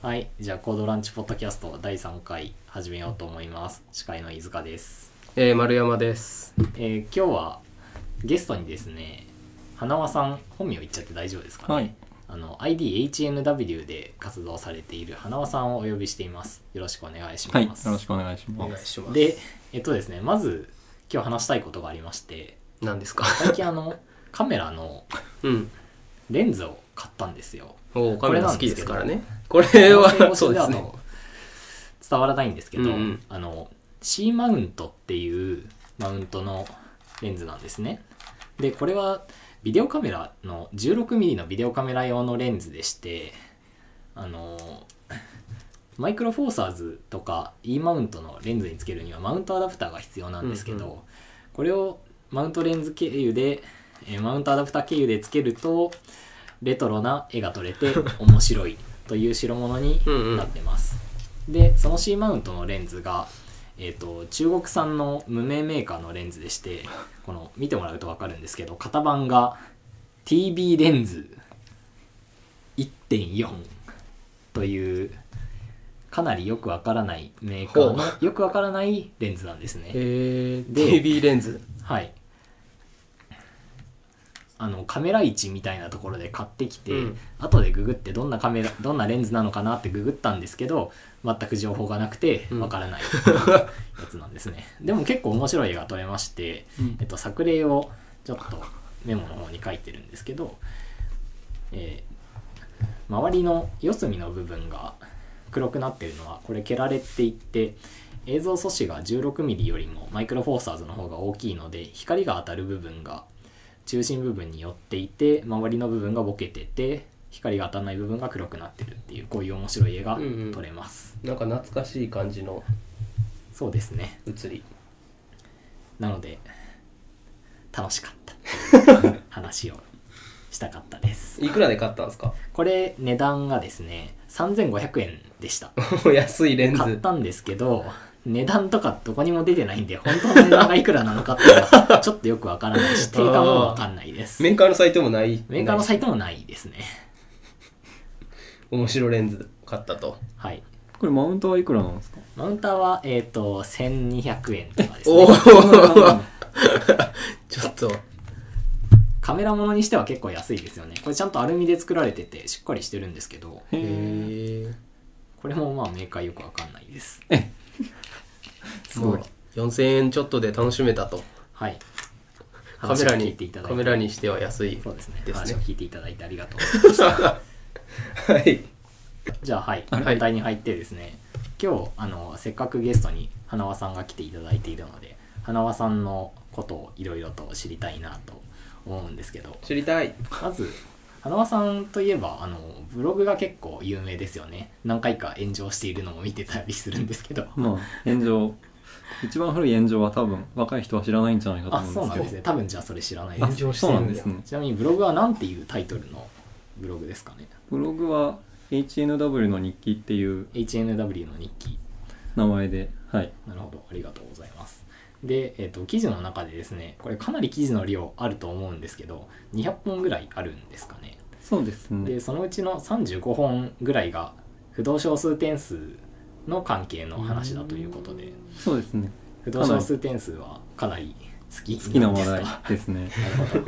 はい、じゃあコードランチポッドキャスト第3回始めようと思います。司会の飯塚です。えー、丸山です。えー今日はゲストにですね、花輪さん、本名言っちゃって大丈夫ですかね？はいあの IDHNW で活動されている花輪さんをお呼びしています。よろしくお願いしはい、よます。ろしくお願いしお願ます。いします。で、えっとですね、まず今日話したいことがありまして、何ですか？最近あのカメラのうん。レンズを買ったんですよ。おーカメラ好きですからね。ここれは、そうですね。と伝わらないんですけど、うんうんあの C マウントっていうマウントのレンズなんですねでこれはビデオカメラの 16mm のビデオカメラ用のレンズでしてあの マイクロフォーサーズとか E マウントのレンズにつけるにはマウントアダプターが必要なんですけど、うんうこれをマウントレンズ経由で、えーマウントアダプター経由でつけるとレトロな絵が撮れて面白いという代物になってます。でその C マウントのレンズが、えー、と中国産の無名メーカーのレンズでしてこの見てもらうと分かるんですけど型番が TB レンズ1.4というかなりよくわからないメーカーのほよくわからないレンズなんですね。えー、で TV レンズ？はいあのカメラ位置みたいなところで買ってきて、うん。後でググってどんなカメラどんなレンズなのかなってググったんですけど全く情報がなくてうん。わからない。やつなんですね、でも結構面白い絵が撮れまして、うん。えっと、作例をちょっとメモの方に書いてるんですけど、えー周りの四隅の部分が黒くなってるのはこれケラレって言って映像素子が 16mm よりもマイクロフォーサーズの方が大きいので光が当たる部分が中心部分に寄っていて周りの部分がボケてて光が当たらない部分が黒くなってるっていうこういう面白い絵がうんうん。撮れます、なんか懐かしい感じのそうですね。写り。なので楽しかった。話をしたかったです。いくらで買ったんですか？これ値段がですね3500円でした。安いレンズ。買ったんですけど値段とかどこにも出てないんで本当の値段がいくらなのかっていうのはちょっとよくわからないし定価もわかんないですメーカーのサイトもない。メーカーのサイト。トもないですね面白レンズ買ったと。はいこれマウントはいくらなんですか？マウンターはえっ、と1200円とかですおねお ちょっと。カメラものにしては結構安いですよねこれちゃんとアルミで作られててしっかりしてるんですけどへへえ。え。これもまあメーカーよくわかんないですすごい。もう4000円ちょっとで楽しめたと。はい。カメラにカメラにしては安いそうですね。ですね話を聞いていただいてありがとう。ございましたはい。じゃあはい。はい。本題に入ってですね、今日あのせっかくゲストに花輪さんが来ていただいているので花輪さんのことをいろいろと知りたいなと思うんですけど。知りたい。まず花輪さんといえばあのブログが結構有名ですよね。何回か炎上しているのも見てたりするんですけど。まあ、炎上。一番古い炎上は多分若い人は知らないんじゃないかとあ思うんですけど。そうなんですね。多分じゃあそれ知らないあです炎上してそうるんだなんですね。ちなみにブログは何ていうタイトルのブログですかね？ブログは HNW の日記っていう HNW の日記。名前で、はい。なるほど。ありがとうございます。で、えー、と記事の中でですねこれかなり記事の量あると思うんですけど200本ぐらいあるんですかね？そうですね。でそのうちの35本ぐらいが不動小数点数の関係の話だということでそうですね。不動小数点数はかなり好き好きな話ですか？題ですね。なるほど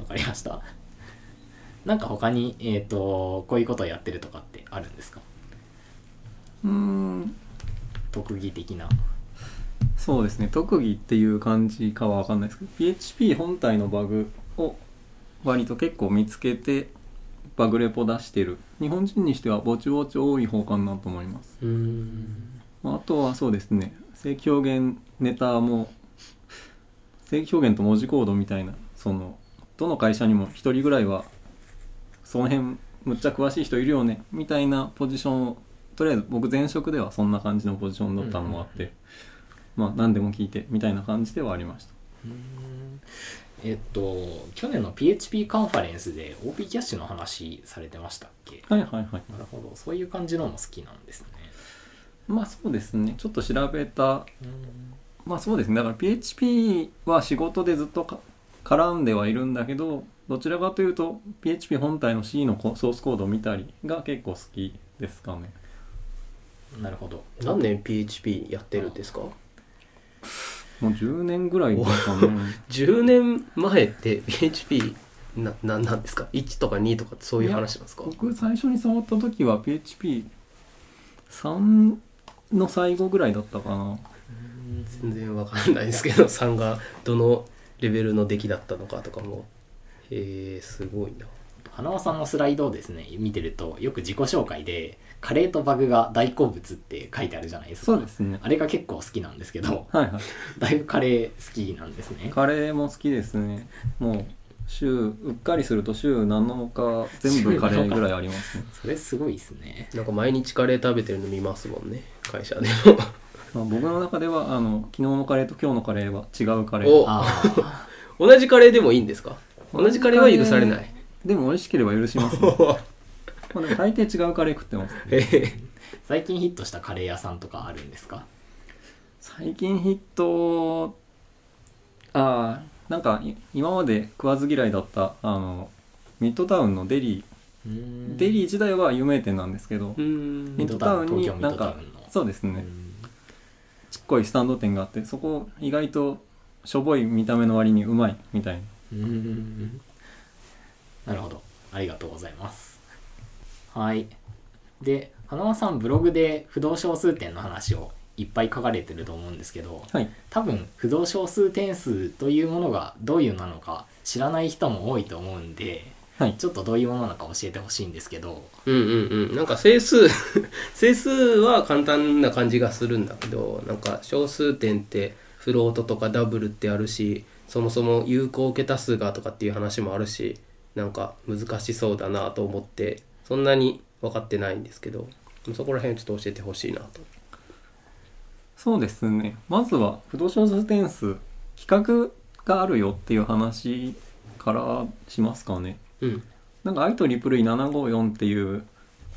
わかりましたなんか他に、えー、とこういうことをやってるとかってあるんですか？うーん。特技的なそうですね特技っていう感じかは分かんないですけど PHP 本体のバグを割と結構見つけてバグレポ出してる。日本人にしてはぼちぼち多い方かなと思います、あ、あとはそうですね。正規表現ネタも正規表現と文字コードみたいなそのどの会社にも一人ぐらいはその辺むっちゃ詳しい人いるよねみたいなポジションをとりあえず僕前職ではそんな感じのポジションだったのもあって、まあ何でも聞いてみたいな感じではありましたえっと去年の PHP カンファレンスで OP キャッシュの話されてましたっけ？はいはいはい。なるほど。そういう感じのも好きなんですね。まあそうですね。ちょっと調べた。うん。まあそうですね。だから PHP は仕事でずっとか絡んではいるんだけどどちらかというと PHP 本体の C のコソースコードを見たりが結構好きですかね。なるほど。何年 PHP やってるんですか？もう10年ぐらいですかね。10年前って PHP なななんですか？1とか2とかそういう話なんですか？僕最初に触った時は PHP3 の最後ぐらいだったかな。全然わかんないですけど3がどのレベルの出来だったのかとかも。へえすごいな花輪さんのスライドをですね見てるとよく自己紹介で「カレーとバグが大好物」って書いてあるじゃないですか。そうですね。あれが結構好きなんですけどはいはい。だいぶカレー好きなんですね。カレーも好きですね。もう週うっかりすると週7日全部カレーぐらいありますね。それすごいですね。なんか毎日カレー食べてるの見ますもんね会社でも。まあ僕の中ではあの昨日のカレーと今日のカレーは違うカレおー。同じカレーでもいいんですか？同じカレーは許されないでも美味しければ許します、ね、まあでも大抵違うカレー食ってます。最近ヒットしたカレー屋さんとかあるんですか？最近ヒットああなんかい今まで食わず嫌いだったあのミッドタウンのデリー。デリー自体は有名店なんですけど、うん。ミッドタウンに東京ミッドタウンの。そうですね、うんちっこいスタンド店があってそこ意外としょぼい見た目の割にうまいみたいな。うんなるほど。ありがとうございます。はい。で花輪さんブログで不動小数点の話をいっぱい書かれてると思うんですけどはい。多分不動小数点数というものがどういうのなのか知らない人も多いと思うんではい。ちょっとどういうものなのか教えてほしいんですけど。うんうんうん。なんか整数 整数は簡単な感じがするんだけどなんか小数点ってフロートとかダブルってあるしそもそも有効桁数がとかっていう話もあるしなんか難しそうだなと思ってそんなに分かってないんですけどそこら辺ちょっと教えてほしいなと。そうですね。まずは不動小数点数規格があるよっていう話からしますかね。うん。なんか IEEE754 っていう、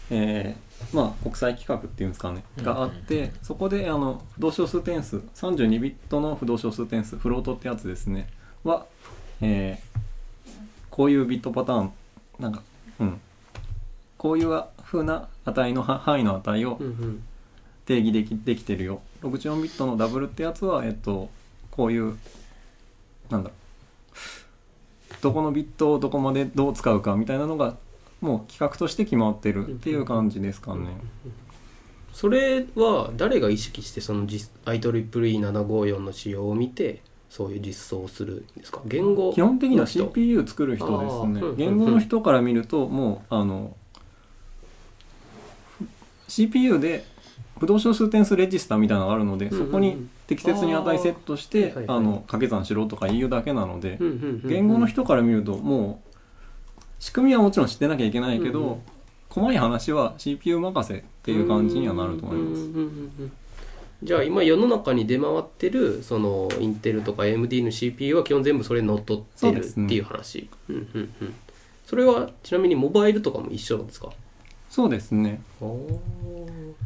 えーまあ国際規格っていうんですかね、うんがあってそこであの不動小数点数32ビットの不動小数点数フロートってやつですね。は、えーこういうビットパターンなんかうん。こういう風な値のは範囲の値を定義できできてるよ。64ビットのダブルってやつはえっとこういうなんだろう。どこのビットをどこまでどう使うかみたいなのがもう企画として決まってるっていう感じですかね。それは誰が意識してその実 IEEE754 の仕様を見てそういう実装をするんですか？言語基本的には CPU 作る人ですね。言語の人から見るともうあの CPU で不動小数点数レジスターみたいなのがあるのでうんうんうん。そこに適切に値セットしてあの掛け算しろとか言うだけなので言語の人から見るともう仕組みはもちろん知ってなきゃいけないけど、うんうん細い話は CPU 任せっていう感じにはなると思いますじゃあ今世の中に出回ってるそのインテルとか AMD の CPU は基本全部それに乗っ取ってるっていう話。うんうんうん。それはちなみにモバイルとかも一緒なんですか？そうですね。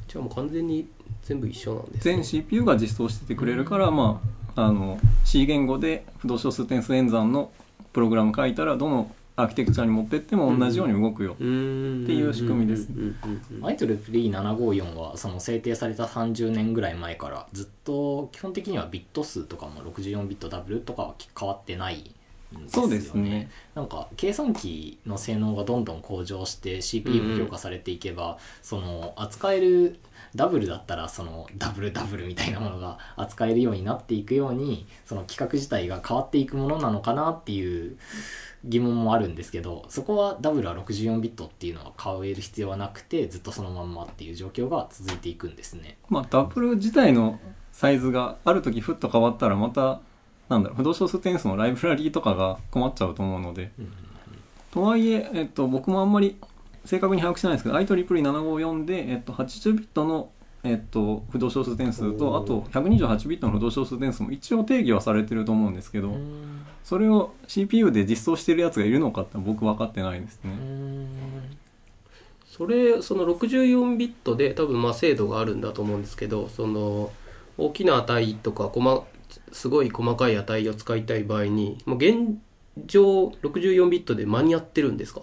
じゃあもう完全に全部一緒なんですね。全 CPU が実装しててくれるから、まあ、あの C 言語で不動小数点数演算のプログラム書いたらどのアーキテクチャに持ってっても同じように動くよ、っていう仕組みですね。うんうんうんうん IEEE754 はその制定された30年ぐらい前からずっと基本的にはビット数とかも64ビットダブルとかは変わってないんですよそうですね。なんか計算機の性能がどんどん向上して CPU も強化されていけば、その扱えるダブルだったらそのダブルダブルみたいなものが扱えるようになっていくようにその規格自体が変わっていくものなのかなっていう疑問もあるんですけどそこはダブルは64ビットっていうのは変える必要はなくてずっとそのまんまっていう状況が続いていくんですね。まあ、ダブル自体のサイズがある時ふっと変わったらまたなんだろう不動小数点数のライブラリーとかが困っちゃうと思うので、うんとはいえ、えっと、僕もあんまり正確に把握してないんですけど IEEE754 で、えっと、80ビットの、えっと、不動小数点数とあと128ビットの不動小数点数も一応定義はされてると思うんですけど、それを CPU で実装してるやつがいるのかって僕分かってないですね、それその64ビットで多分まあ精度があるんだと思うんですけどその大きな値とか細すごい細かい値を使いたい場合にもう現状64ビットで間に合ってるんですか？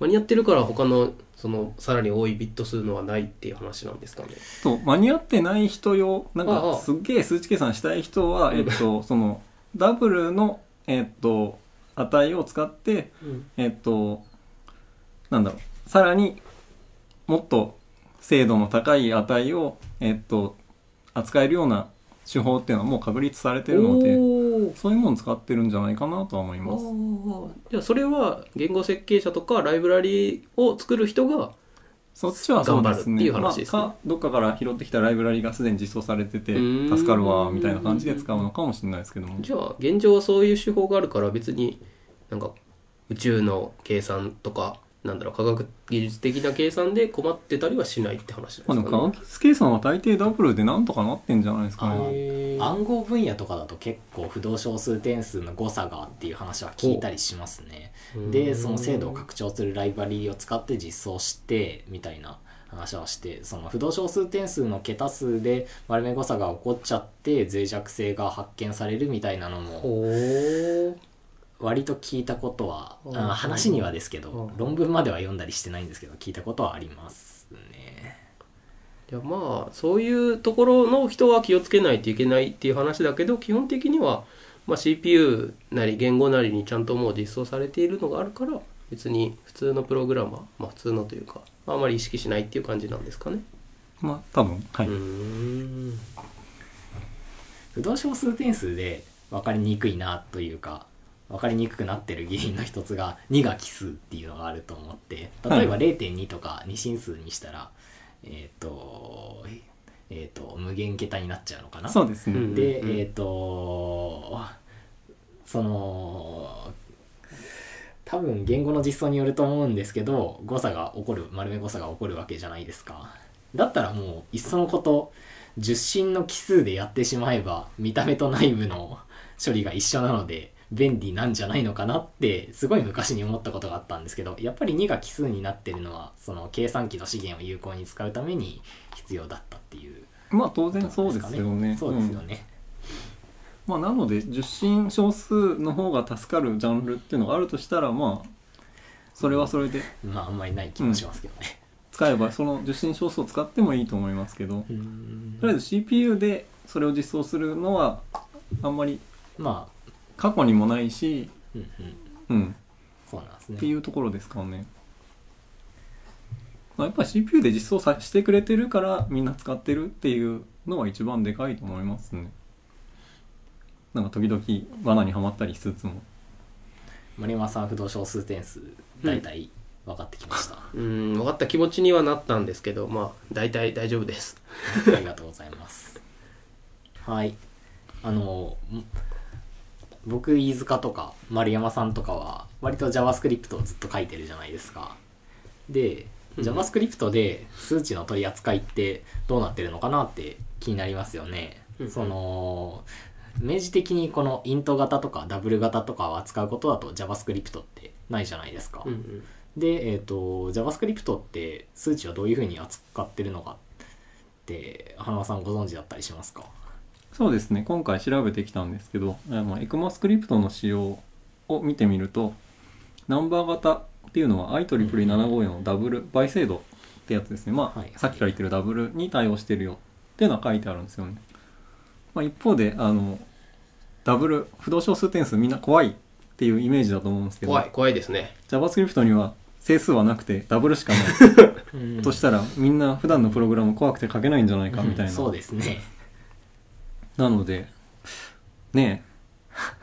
間に合ってるから他のそのさらに多いビット数のはないっていう話なんですかね。と間に合ってない人用なんああ。かすっげえ数値計算したい人は、えっと、そのダブルの、えっと、値を使って、うん。えっと、なんだろう、さらにもっと精度の高い値を、えっと、扱えるような手法っていうのはもう確立されてるので、そういうもの使ってるんじゃないかなとは思います。じゃあそれは言語設計者とかライブラリを作る人がそっちはそうです頑張るってね。いう話ですねまあ、かどっかから拾ってきたライブラリがすでに実装されてて、助かるわ、みたいな感じで使うのかもしれないですけども。じゃあ現状はそういう手法があるから別になんか宇宙の計算とかなんだろう科学技術的な計算で困ってたりはしないって話まあ、なんですかね。学技術計算は大抵ダブルでなんとかなってんじゃないですかあね。へー。暗号分野とかだと結構不動小数点数の誤差がっていう話は聞いたりしますね。うん。でその精度を拡張するライブラリを使って実装してみたいな話はしてその不動小数点数の桁数で丸め誤差が起こっちゃって脆弱性が発見されるみたいなのもほー割と聞いたことはうんあ話にはですけどうん論文までは読んだりしてないんですけど聞いたことはありますねいやまあそういうところの人は気をつけないといけないっていう話だけど基本的には、まあ、CPU なり言語なりにちゃんともう実装されているのがあるから別に普通のプログラマー、まあ、普通のというかあまり意識しないっていう感じなんですかね。まあ、多分、はい。不動小数点数で分かりにくいなというか分かりにくくなってる原因の一つが 2が奇数っていうのがあると思って例えばは0.2とか2進数にしたら、えっ、とえっ、と無限桁になっちゃうのかな？そうですね。うんでうん。えっ、とその多分言語の実装によると思うんですけど誤差が起こる丸め誤差が起こるわけじゃないですか。だったらもういっそのこと10進の奇数でやってしまえば見た目と内部の処理が一緒なので便利なんじゃないのかなってすごい昔に思ったことがあったんですけどやっぱり2が奇数になってるのはその計算機の資源を有効に使うために必要だったっていうまあ当然そうですよね。そうですよん。ね、まあなので、受信少数の方が助かるジャンルっていうのがあるとしたら、まあ、それはそれで。まああんまりない気もしますけどね。使えば、その受信少数を使ってもいいと思いますけど、とりあえず CPU でそれを実装するのは、あんまりまあ、過去にもないし、うんうん、うん、そうなんですってね。いうところですかね。まあ、やっぱり CPU で実装さしてくれてるからみんな使ってるっていうのは一番でかいと思いますね。なんか時々罠にはまったりしつつも。丸山さん不動小数点数、大体分かってきました。うん分かった気持ちにはなったんですけどまあ大体大丈夫です。ありがとうございます。はい。あの、ん僕、飯塚とか丸山さんとかは、割と JavaScript をずっと書いてるじゃないですか。で、うん JavaScript で数値の取り扱いってどうなってるのかなって気になりますよね。うんその、明示的にこのイント型とかダブル型とかを扱うことだと JavaScript ってないじゃないですか。うんうんで、えっ、と、JavaScript って数値をどういうふうに扱ってるのかって、花輪さんご存知だったりしますか？そうですね。今回調べてきたんですけどあの ECMAScript の仕様を見てみるとナンバー型っていうのは IEEE754 のダブル倍精度ってやつですね。まあ、はいさっきから言ってるダブルに対応してるよっていうのは書いてあるんですよね、まあ、一方であのダブル不動小数点数みんな怖いっていうイメージだと思うんですけど怖い怖いですね。JavaScript には整数はなくてダブルしかない。としたらみんな普段のプログラム怖くて書けないんじゃないかみたいな。そうですね。なので、ね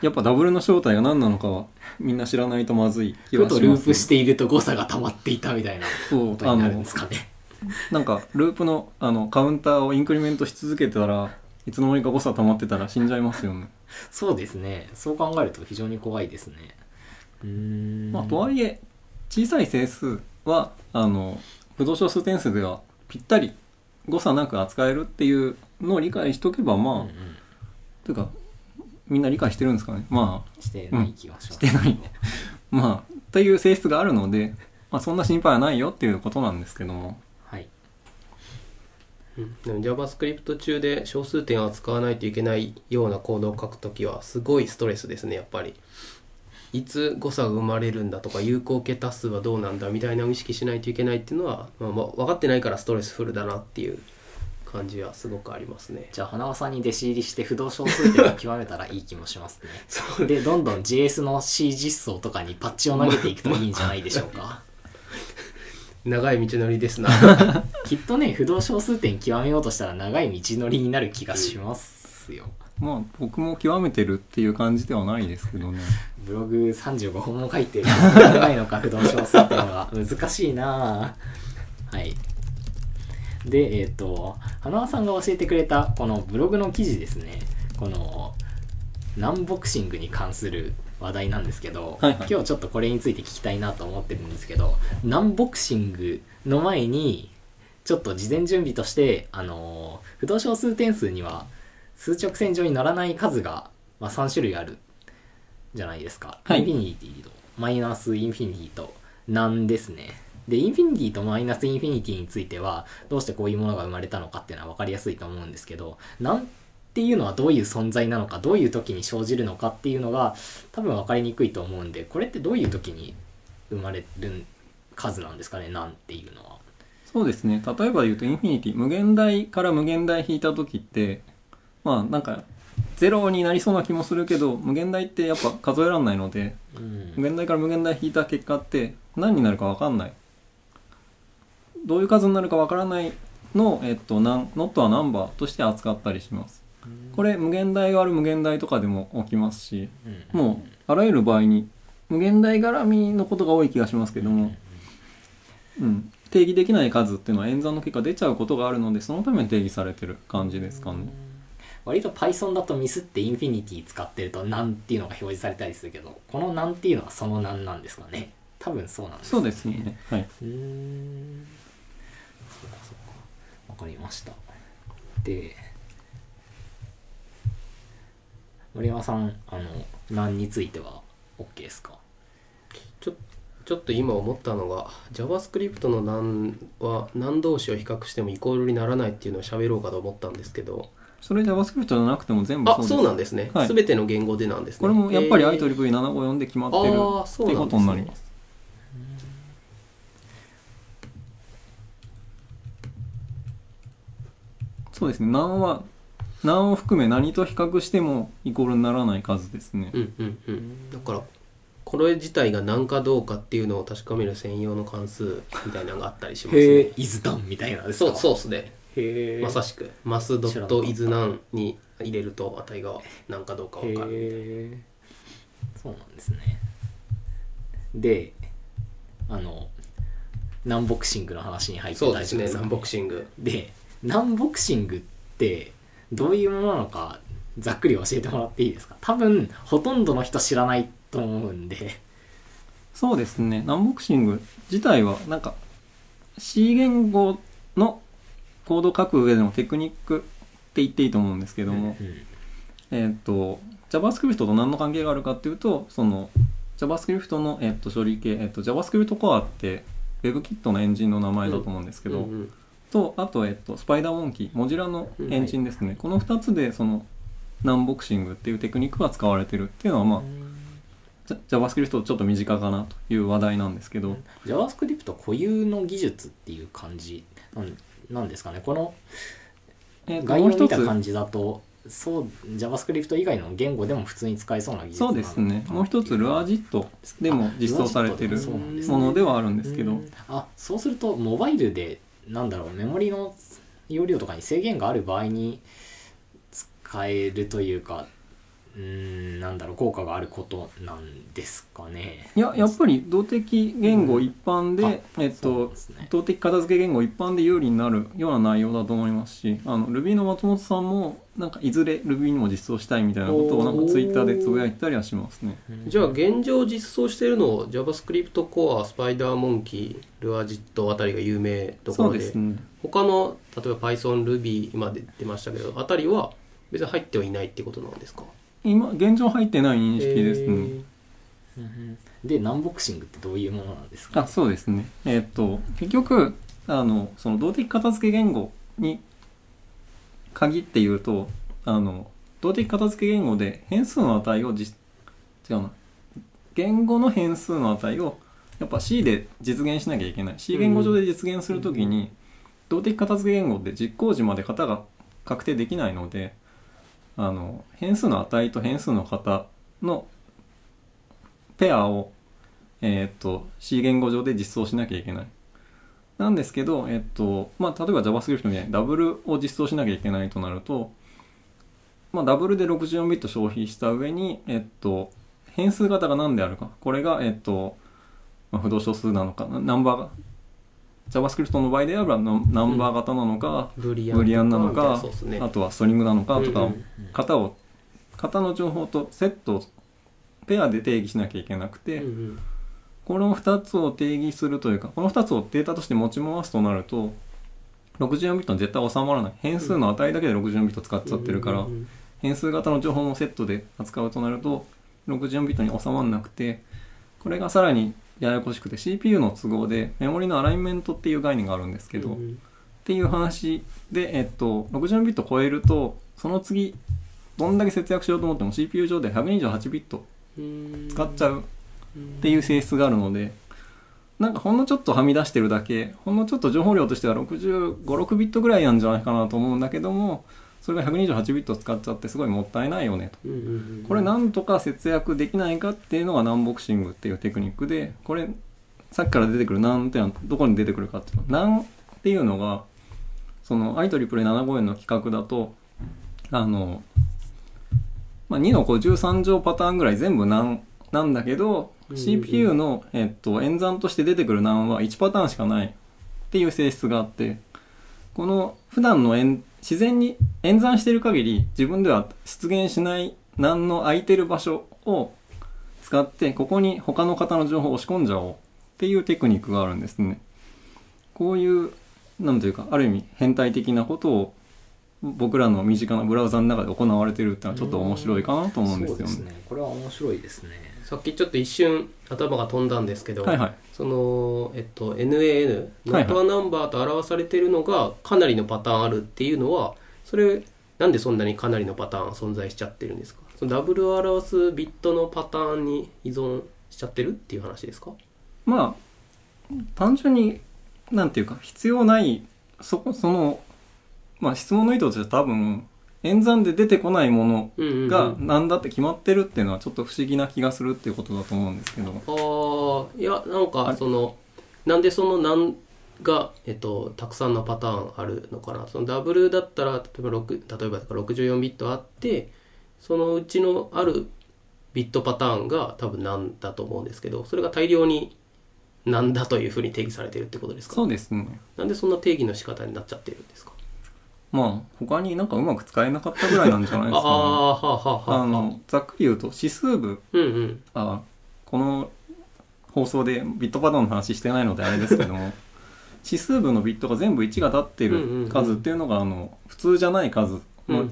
え、やっぱダブルの正体が何なのかはみんな知らないとまずい気ふはします、とループしていると誤差が溜まっていたみたいなそうことになるんですかね。なんかループのあのカウンターをインクリメントし続けたらいつの間にか誤差溜まってたら死んじゃいますよね。そうですね。そう考えると非常に怖いですね。うーん。まあ、とはいえ小さい整数はあの不動小数点数ではぴったり誤差なく扱えるっていうのを理解しとけばまあ、うんうん。というかみんな理解してるんですかね。まあしてない気がします、してない まあという性質があるので、まあ、そんな心配はないよっていうことなんですけども。はい。うん。でも JavaScript 中で小数点を扱わないといけないようなコードを書くときはすごいストレスですねやっぱり。いつ誤差が生まれるんだとか有効桁数はどうなんだみたいなのを意識しないといけないっていうのは、まあ、まあ分かってないからストレスフルだなっていう感じはすごくありますね。じゃあ花輪さんに弟子入りして不動小数点を極めたらいい気もしますねでどんどん JS の C 実装とかにパッチを投げていくといいんじゃないでしょうか長い道のりですな。きっとね不動小数点極めようとしたら長い道のりになる気がしますよまあ僕も極めてるっていう感じではないですけどね。ブログ35本も書いて長いのか不動小数点は難しいな。ぁはい。でえっ、と花輪さんが教えてくれたこのブログの記事ですね。この NaN boxing に関する話題なんですけど、はいはい。今日ちょっとこれについて聞きたいなと思ってるんですけど NaN boxing の前にちょっと事前準備としてあの不動小数点数には数直線上に乗らない数が、まあ、3種類あるじゃないですか、はい。 infinity とマイナス infinity と NaN ですね。で infinity とマイナス infinity についてはどうしてこういうものが生まれたのかっていうのは分かりやすいと思うんですけど NaN っていうのはどういう存在なのかどういう時に生じるのかっていうのが多分分かりにくいと思うんでこれってどういう時に生まれる数なんですかねなんっていうのは。そうですね。例えば言うとインフィニティ無限大から無限大引いた時ってまあなんかゼロになりそうな気もするけど無限大ってやっぱ数えらんないのでうん。無限大から無限大引いた結果って何になるか分かんない。どういう数になるか分からないのを、えっと、なんノットはナンバーとして扱ったりします。これ無限大がある無限大とかでも起きますしうん。もうあらゆる場合に無限大絡みのことが多い気がしますけども、うん、定義できない数っていうのは演算の結果出ちゃうことがあるのでそのために定義されてる感じですかね割と Python だとミスってインフィニティ使ってるとなんっていうのが表示されたりするけどこのなんっていうのはそのなんなんですかね。多分そうなんです。そうですね。はい。うーん。そうかそうか。わかりました。で森山さんあのなんについては OK ですか？ちょちょっと今思ったのが JavaScript の難は難同士を比較してもイコールにならないっていうのを喋ろうかと思ったんですけどそれ JavaScript じゃなくても全部あそうです。そうなんですね、はい。全ての言語でなんですね。これもやっぱりえー IEEE754 で決まってる。っていうことになり。ますそうですね。何は何を含め何と比較してもイコールにならない数ですね、うんうんうん。だからこれ自体が何かどうかっていうのを確かめる専用の関数みたいなのがあったりしますね。へえイズダンみたいなですか？そうそうっすねまさしくマスドットイズナンに入れると値が何かどうか分かるそうなんですね。であのナンボクシングの話に入ってそうです大丈夫ですかねナンボクシング。でナンボクシングってどういうものなのかざっくり教えてもらっていいですか？多分ほとんどの人知らないと思うんで。そうですね。ナンボクシング自体はなんか C 言語のコード書く上でのテクニックって言っていいと思うんですけども、うんえっ、と JavaScript と何の関係があるかっていうとその JavaScript の、えっと処理系、えっと JavaScript Core って WebKit のエンジンの名前だと思うんですけど、とあと、えっと、スパイダーモンキーモジュラのエンジンですね、この2つでそのナンボクシングっていうテクニックが使われてるっていうのはまあ、JavaScript ちょっと身近かなという話題なんですけど、JavaScript 固有の技術っていう感じなんなんですかね。このえっと概要を見た感じだとそう JavaScript 以外の言語でも普通に使えそうな技術そうですね。もう一つルアージットでも実装されてるものではあるんですけど、うん。あそうするとモバイルでなんだろうメモリの容量とかに制限がある場合に使えるというかうーんなんだろう効果があることなんですかね。いややっぱり動的言語一般で、うんあえっとね。動的片付け言語一般で有利になるような内容だと思いますしあの Ruby の松本さんもなんかいずれ Ruby にも実装したいみたいなことをなんかツイッターでつぶやいてたりはしますね。じゃあ現状実装してるのを JavaScript Core、スパイダーモンキー、ルアジットあたりが有名とこそろでうですね。他の例えば Python、Ruby 今で出ましたけどあたりは別に入ってはいないってことなんですか？今現状入ってない認識ですね、えー。うんでナンボクシングってどういうものなんですか？あそうですね。えっと結局あのその動的片付け言語に限って言うとあの動的片付け言語で変数の値を実違うな。言語の変数の値をやっぱ C で実現しなきゃいけない。C 言語上で実現するときに、動的片付け言語って実行時まで型が確定できないのであの変数の値と変数の型のペアを、えーっと C 言語上で実装しなきゃいけない。なんですけど、えっと、まあ、例えば JavaScript みたいにダブルを実装しなきゃいけないとなると、まあ、ダブルで64ビット消費した上に、えっと、変数型が何であるか。これが、えっと、まあ、不動小数なのか、ナンバー、JavaScript の場合であればナンナンバー型なのか、ブリアンなのかね。あとはストリングなのかとかをうんうん。型を、型の情報とセットをペアで定義しなきゃいけなくて、うんうん。この2つを定義するというか、この2つをデータとして持ち回すとなると、64ビットに絶対収まらない。変数の値だけで64ビット使っちゃってるから、うんうん変数型の情報もセットで扱うとなると、64ビットに収まらなくて、これがさらにややこしくて、CPU の都合でメモリのアライメントっていう概念があるんですけど、っうんうん。ていう話で、えっと、64ビット超えると、その次、どんだけ節約しようと思っても CPU 上で128ビットうん使っちゃうっていう性質があるので、なんかほんのちょっとはみ出してるだけ、ほんのちょっと情報量としては65、6ビットぐらいなんじゃないかなと思うんだけども、それが128ビット使っちゃってすごいもったいないよねと。これなんとか節約できないかっていうのがナンボクシングっていうテクニックで、これ、さっきから出てくるなんっていうのはどこに出てくるかっていうと、なんっていうのが、その IEEE750 の規格だと、あの、まあ、2の53乗パターンぐらい全部なんなんだけど、CPU の、えっと、演算として出てくる難は1パターンしかないっていう性質があって、この普段の演自然に演算している限り自分では出現しない難の空いてる場所を使ってここに他の方の情報を押し込んじゃおうっていうテクニックがあるんですね。こういう、なんというか、ある意味変態的なことを僕らの身近なブラウザの中で行われてるってのはちょっと面白いかなと思うんですよね。そうですねこれは面白いですねさっきちょっと一瞬頭が飛んだんですけど、はいはい。その、えっと、NAN、はいノットアナンバーと表されているのがかなりのパターンあるっていうのは、それ、なんでそんなにかなりのパターン存在しちゃってるんですか？そのダブルを表すビットのパターンに依存しちゃってるっていう話ですか？まあ、単純に、なんていうか、必要ない、そこ、その、まあ質問の意図としては多分、演算で出てこないものが何だって決まってるっていうのはちょっと不思議な気がするっていうことだと思うんですけど。ああいやなんかそのなんでそのなんが、えっと、たくさんのパターンあるのかな。そのダブルだったら例えば6例えばだから64ビットあってそのうちのあるビットパターンが多分なんだと思うんですけどそれが大量になんだというふうに定義されてるってことですか？そうですね。なんでそんな定義の仕方になっちゃってるんですか？まあ、他になんかうまく使えなかったぐらいなんじゃないあですか、ね。ああはあはあ。あの、ざっくり言うと、指数部、うんうん。あこの放送でビットパターンの話してないのであれですけども、指数部のビットが全部1が立ってる数っていうのが、あの、普通じゃない数の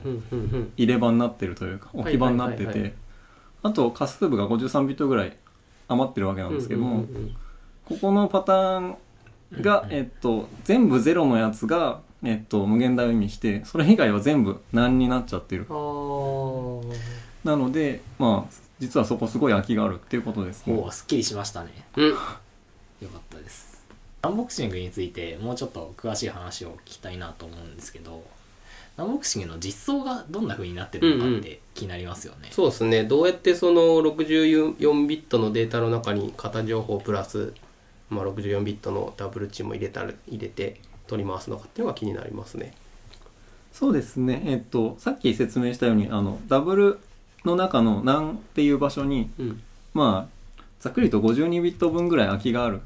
入れ歯になってるというか、置き場になってて、あと、仮数部が53ビットぐらい余ってるわけなんですけども、ここのパターンが、えっと、全部ゼロのやつが、えっと、無限大を意味して、それ以外は全部何になっちゃってるなので、まあ、実はそこすごい空きがあるっていうことですね。おお。すっきりしましたね。うん。よかったです。アンボクシングについてもうちょっと詳しい話を聞きたいなと思うんですけどアンボクシングの実装がどんな風になってるのかって気になりますよね、そうですね。どうやってその64ビットのデータの中に型情報プラス、まあ、64ビットのダブル値も入れたら入れて取り回すのかっていうのが気になりますねそうですね。えっと、さっき説明したように、あの、ダブルの中の何っていう場所に、うんまあ、ざっくりと52ビット分ぐらい空きがあるっ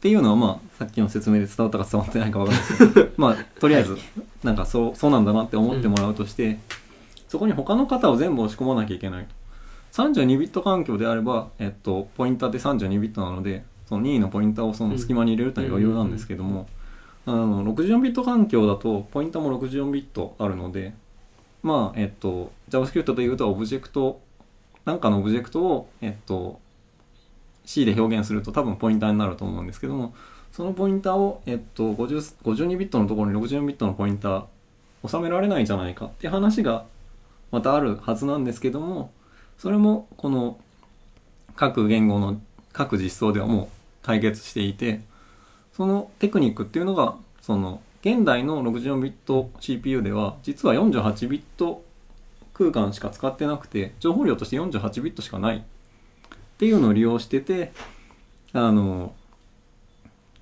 ていうのは、まあ、さっきの説明で伝わったか伝わってないかわかんないですけど、まあ、とりあえず、なんかそう、そうなんだなって思ってもらうとして、そこに他の型を全部押し込まなきゃいけない。32ビット環境であれば、えっと、ポインターって32ビットなので、その任意のポインターをその隙間に入れるという余裕なんですけども、あの、64ビット環境だと、ポインターも64ビットあるので、まあ、えっと、JavaScript で言うと、オブジェクト、なんかのオブジェクトを、えっと、C で表現すると多分ポインターになると思うんですけども、そのポインターを、えっと、50 52ビットのところに64ビットのポインター収められないんじゃないかって話がまたあるはずなんですけども、それもこの各言語の各実装ではもう解決していてそのテクニックっていうのがその現代の64ビット CPU では実は48ビット空間しか使ってなくて情報量として48ビットしかない。っていうのを利用しててあの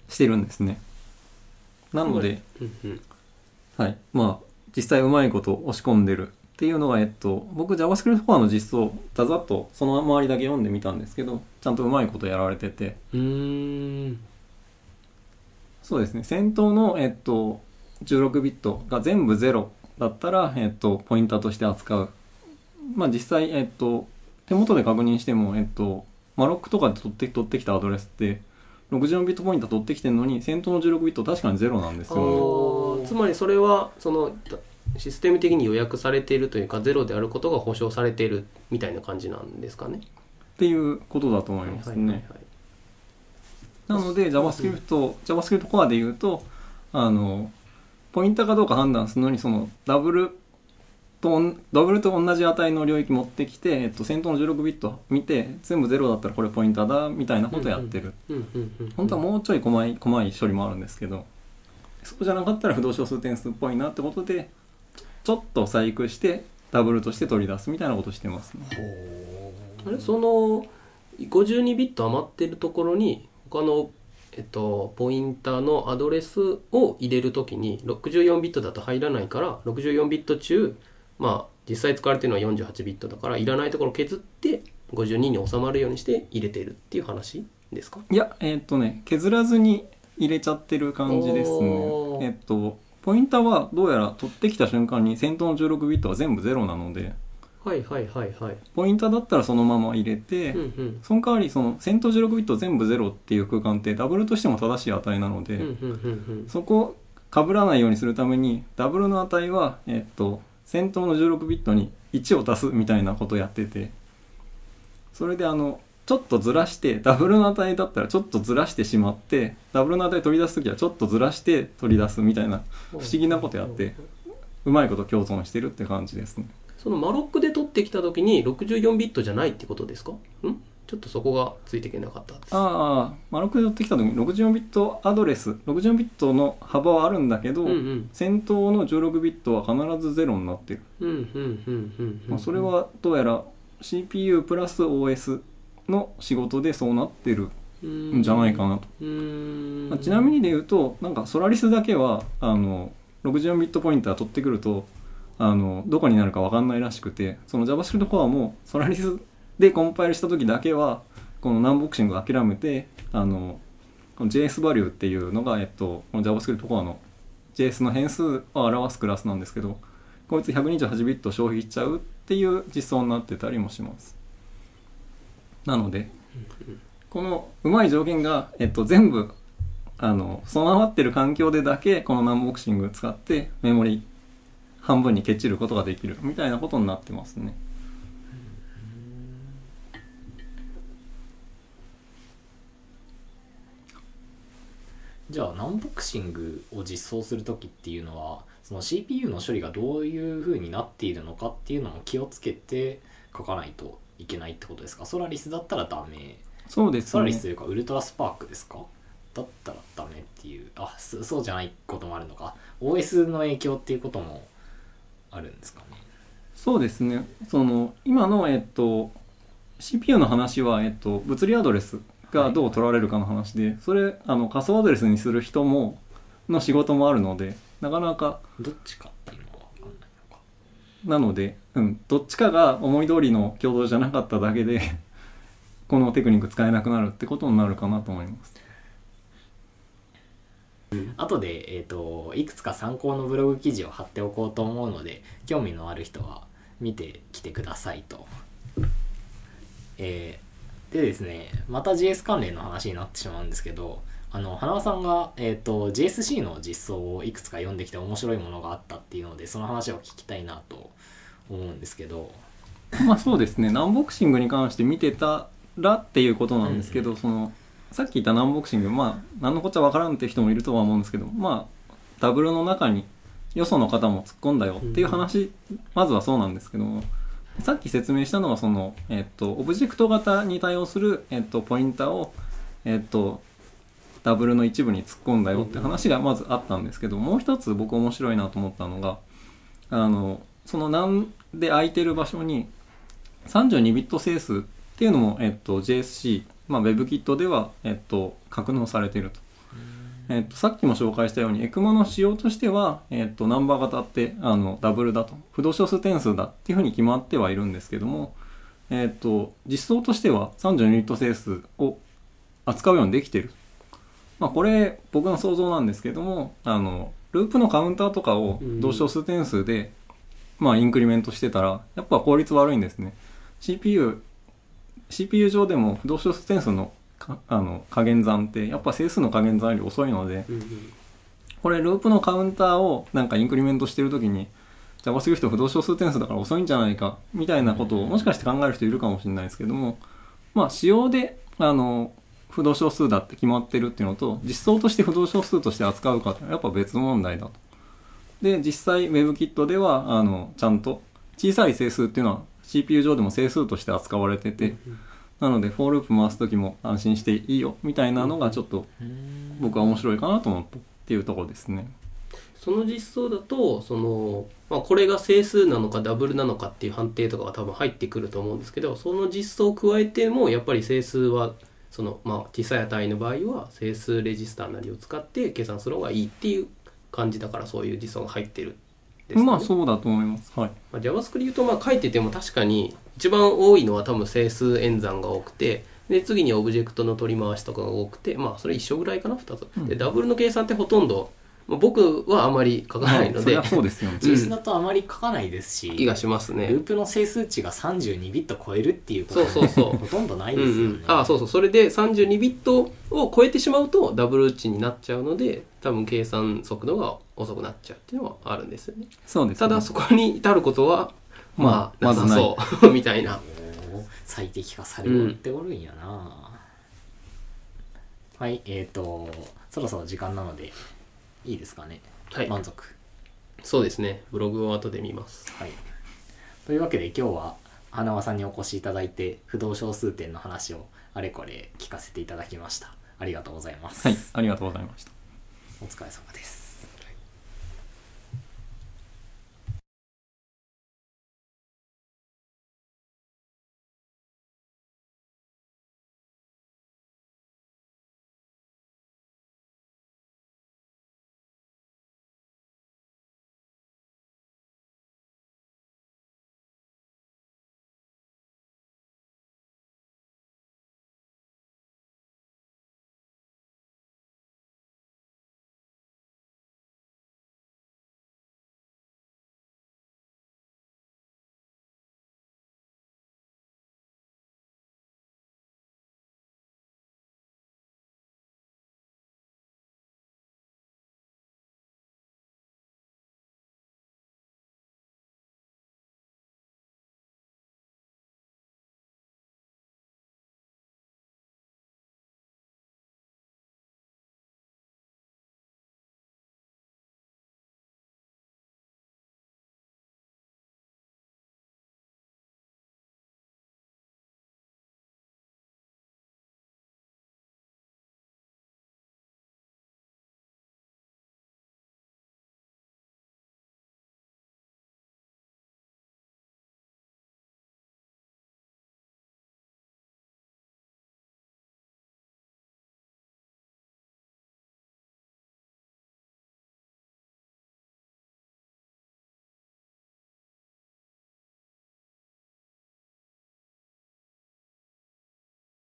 してるんですね。なので、はい。まあ、実際うまいこと押し込んでる。っていうのが、えっと、僕 JavaScript コアの実装、ざざっとその周りだけ読んでみたんですけど、ちゃんとうまいことやられてて、うーんそうですね、先頭の、えっと、16ビットが全部0だったら、えっと、ポインターとして扱う。まあ実際、えっと、手元で確認しても、えっと、マロックとかで取って取ってきたアドレスって、64ビットポインター取ってきてるのに、先頭の16ビット確かに0なんですあよね。ーつまりそれはそのシステム的に予約されているというかゼロであることが保証されているみたいな感じなんですかね。っていうことだと思いますね。なので JavaScript、JavaScript コアで言うと、あの、ポインターかどうか判断するのに、そのダブルとん、ダブルと同じ値の領域持ってきて、えっと、先頭の16ビット見て、全部0だったらこれポインターだ、みたいなことやってる。うんうんうん本当はもうちょい細い、細い処理もあるんですけど、そうじゃなかったら不動小数点数っぽいなってことで、ちょっと細工して、ダブルとして取り出すみたいなことしてますね。あれその52ビット余ってるところに他の、えっと、ポインターのアドレスを入れるときに64ビットだと入らないから64ビット中まあ実際使われてるのは48ビットだからいらないところを削って52に収まるようにして入れてるっていう話ですか？いや、えーっとね、削らずに入れちゃってる感じですね。えっと、ポインターはどうやら取ってきた瞬間に先頭の16ビットは全部ゼロなので、はいはいはいはい。ポインターだったらそのまま入れて、うんうん。その代わりその先頭16ビット全部ゼロっていう空間ってダブルとしても正しい値なので、うんうんうんそこを被らないようにするためにダブルの値は、えっと、先頭の16ビットに1を足すみたいなことをやっててそれであのちょっとずらしてダブルの値だったらちょっとずらしてしまってダブルの値取り出す時はちょっとずらして取り出すみたいな不思議なことやってうまいこと共存してるって感じですねそのマロックで取ってきた時に64ビットじゃないってことですか？ん？ちょっとそこがついていけなかったです。ああマロックで取ってきた時に64ビットアドレス64ビットの幅はあるんだけど、うんうん。先頭の16ビットは必ずゼロになってる。うんうんうんうんうんまあ、それはどうやら CPU プラス OS の仕事でそうなってるんじゃないかなと、まあちなみにで言うとなんかソラリスだけはあの64ビットポインター取ってくるとあのどこになるか分かんないらしくてその JavaScript コアもソラリスでコンパイルした時だけはこのナンボクシングを諦めてあのこの JS バリューっていうのが、えっと、この JavaScript コアの JS の変数を表すクラスなんですけどこいつ128ビット消費しちゃうっていう実装になってたりもします。なのでこのうまい条件が、えっと、全部あの備わってる環境でだけこのナンボクシング使ってメモリ半分にケチることができる。みたいなことになってますね。じゃあナンボクシングを実装する時っていうのはその CPU の処理がどういう風になっているのかっていうのも気をつけて書かないといけないってことですか？ソラリスだったらダメ。そうですね。ソラリスというかウルトラスパークですか？だったらダメっていう。あそそうじゃないこともあるのか。OS の影響っていうこともあるんですかね？そうですね。その今の、えっと、CPU の話は、えっと、物理アドレスがどう取られるかの話で、それあの仮想アドレスにする人もの仕事もあるのでなかなかどっちかっていうのは分かんないのか。なので、うん、どっちかが思い通りの共同じゃなかっただけでこのテクニック使えなくなるってことになるかなと思います後で、えー、といくつか参考のブログ記事を貼っておこうと思うので興味のある人は見てきてくださいと。えーでですねまた JS 関連の話になってしまうんですけどあの花輪さんが、えー、と JSC の実装をいくつか読んできて面白いものがあったっていうのでその話を聞きたいなと思うんですけど。まあそうですね。ナンボクシングに関して見てたらっていうことなんですけど、そのさっき言ったナンボクシングまあ何のこっちゃわからんって人もいるとは思うんですけどまあダブルの中によその方も突っ込んだよっていう話、まずはそうなんですけどもさっき説明したのはその、えっと、オブジェクト型に対応する、えっと、ポインターを、えっと、ダブルの一部に突っ込んだよって話がまずあったんですけど、もう一つ僕面白いなと思ったのがあのそのなんで空いてる場所に32ビット整数っていうのも、えっと、JSC、まあ、WebKit では、えっと、格納されていると。えっと、さっきも紹介したように、エクマの仕様としては、えっと、ナンバー型って、あの、ダブルだと。不動小数点数だっていうふうに決まってはいるんですけども、えっと、実装としては32ビット整数を扱うようにできている。まあ、これ、僕の想像なんですけども、あの、ループのカウンターとかをうん同小数点数で、まあ、インクリメントしてたら、やっぱ効率悪いんですね。CPU、CPU 上でも不動小数点数のかあの加減算ってやっぱ整数の加減算より遅いのでうんうんこれループのカウンターをなんかインクリメントしてる時に JavaScript 不動小数点数だから遅いんじゃないかみたいなことをもしかして考える人いるかもしれないですけどもまあ仕様であの不動小数だって決まってるっていうのと実装として不動小数として扱うかってやっぱ別問題だと。で実際 WebKit ではあのちゃんと小さい整数っていうのは CPU 上でも整数として扱われてて、なので、 for loop 回すときも安心していいよ、みたいなのがちょっと僕は面白いかなと思ったっていうところですね。その実装だとその、まあ、これが整数なのかダブルなのかっていう判定とかが多分入ってくると思うんですけどその実装を加えてもやっぱり整数はその、まあ、小さい値の場合は整数レジスターなりを使って計算する方がいいっていう感じだからそういう実装が入ってる。んですまあ、そうだと思います。はい。まあ、JavaScript まあ書いてても確かに一番多いのは多分整数演算が多くてで次にオブジェクトの取り回しとかが多くてまあそれ一緒ぐらいかな2つ、うんでダブルの計算ってほとんど、まあ、僕はあまり書かないので。そりゃそうですよ。ね。JS だとあまり書かないですし、気がしますね。ループの整数値が32ビット超えるっていうことそうそうそう。ほとんどないうんですよね、うん、ああそうそう。それで32ビットを超えてしまうとダブル値になっちゃうので多分計算速度が遅くなっちゃうっていうのはあるんですよね。そうです、ただそこに至ることはまあまあなさそう。みたいな。最適化され終わっておるんやな、はいえーとそろそろ時間なのでいいですかね、はい。満足。そうですね。ブログを後で見ます。はい。というわけで今日は花輪さんにお越しいただいて不動小数点の話をあれこれ聞かせていただきました。ありがとうございます、はい。ありがとうございました。お疲れ様です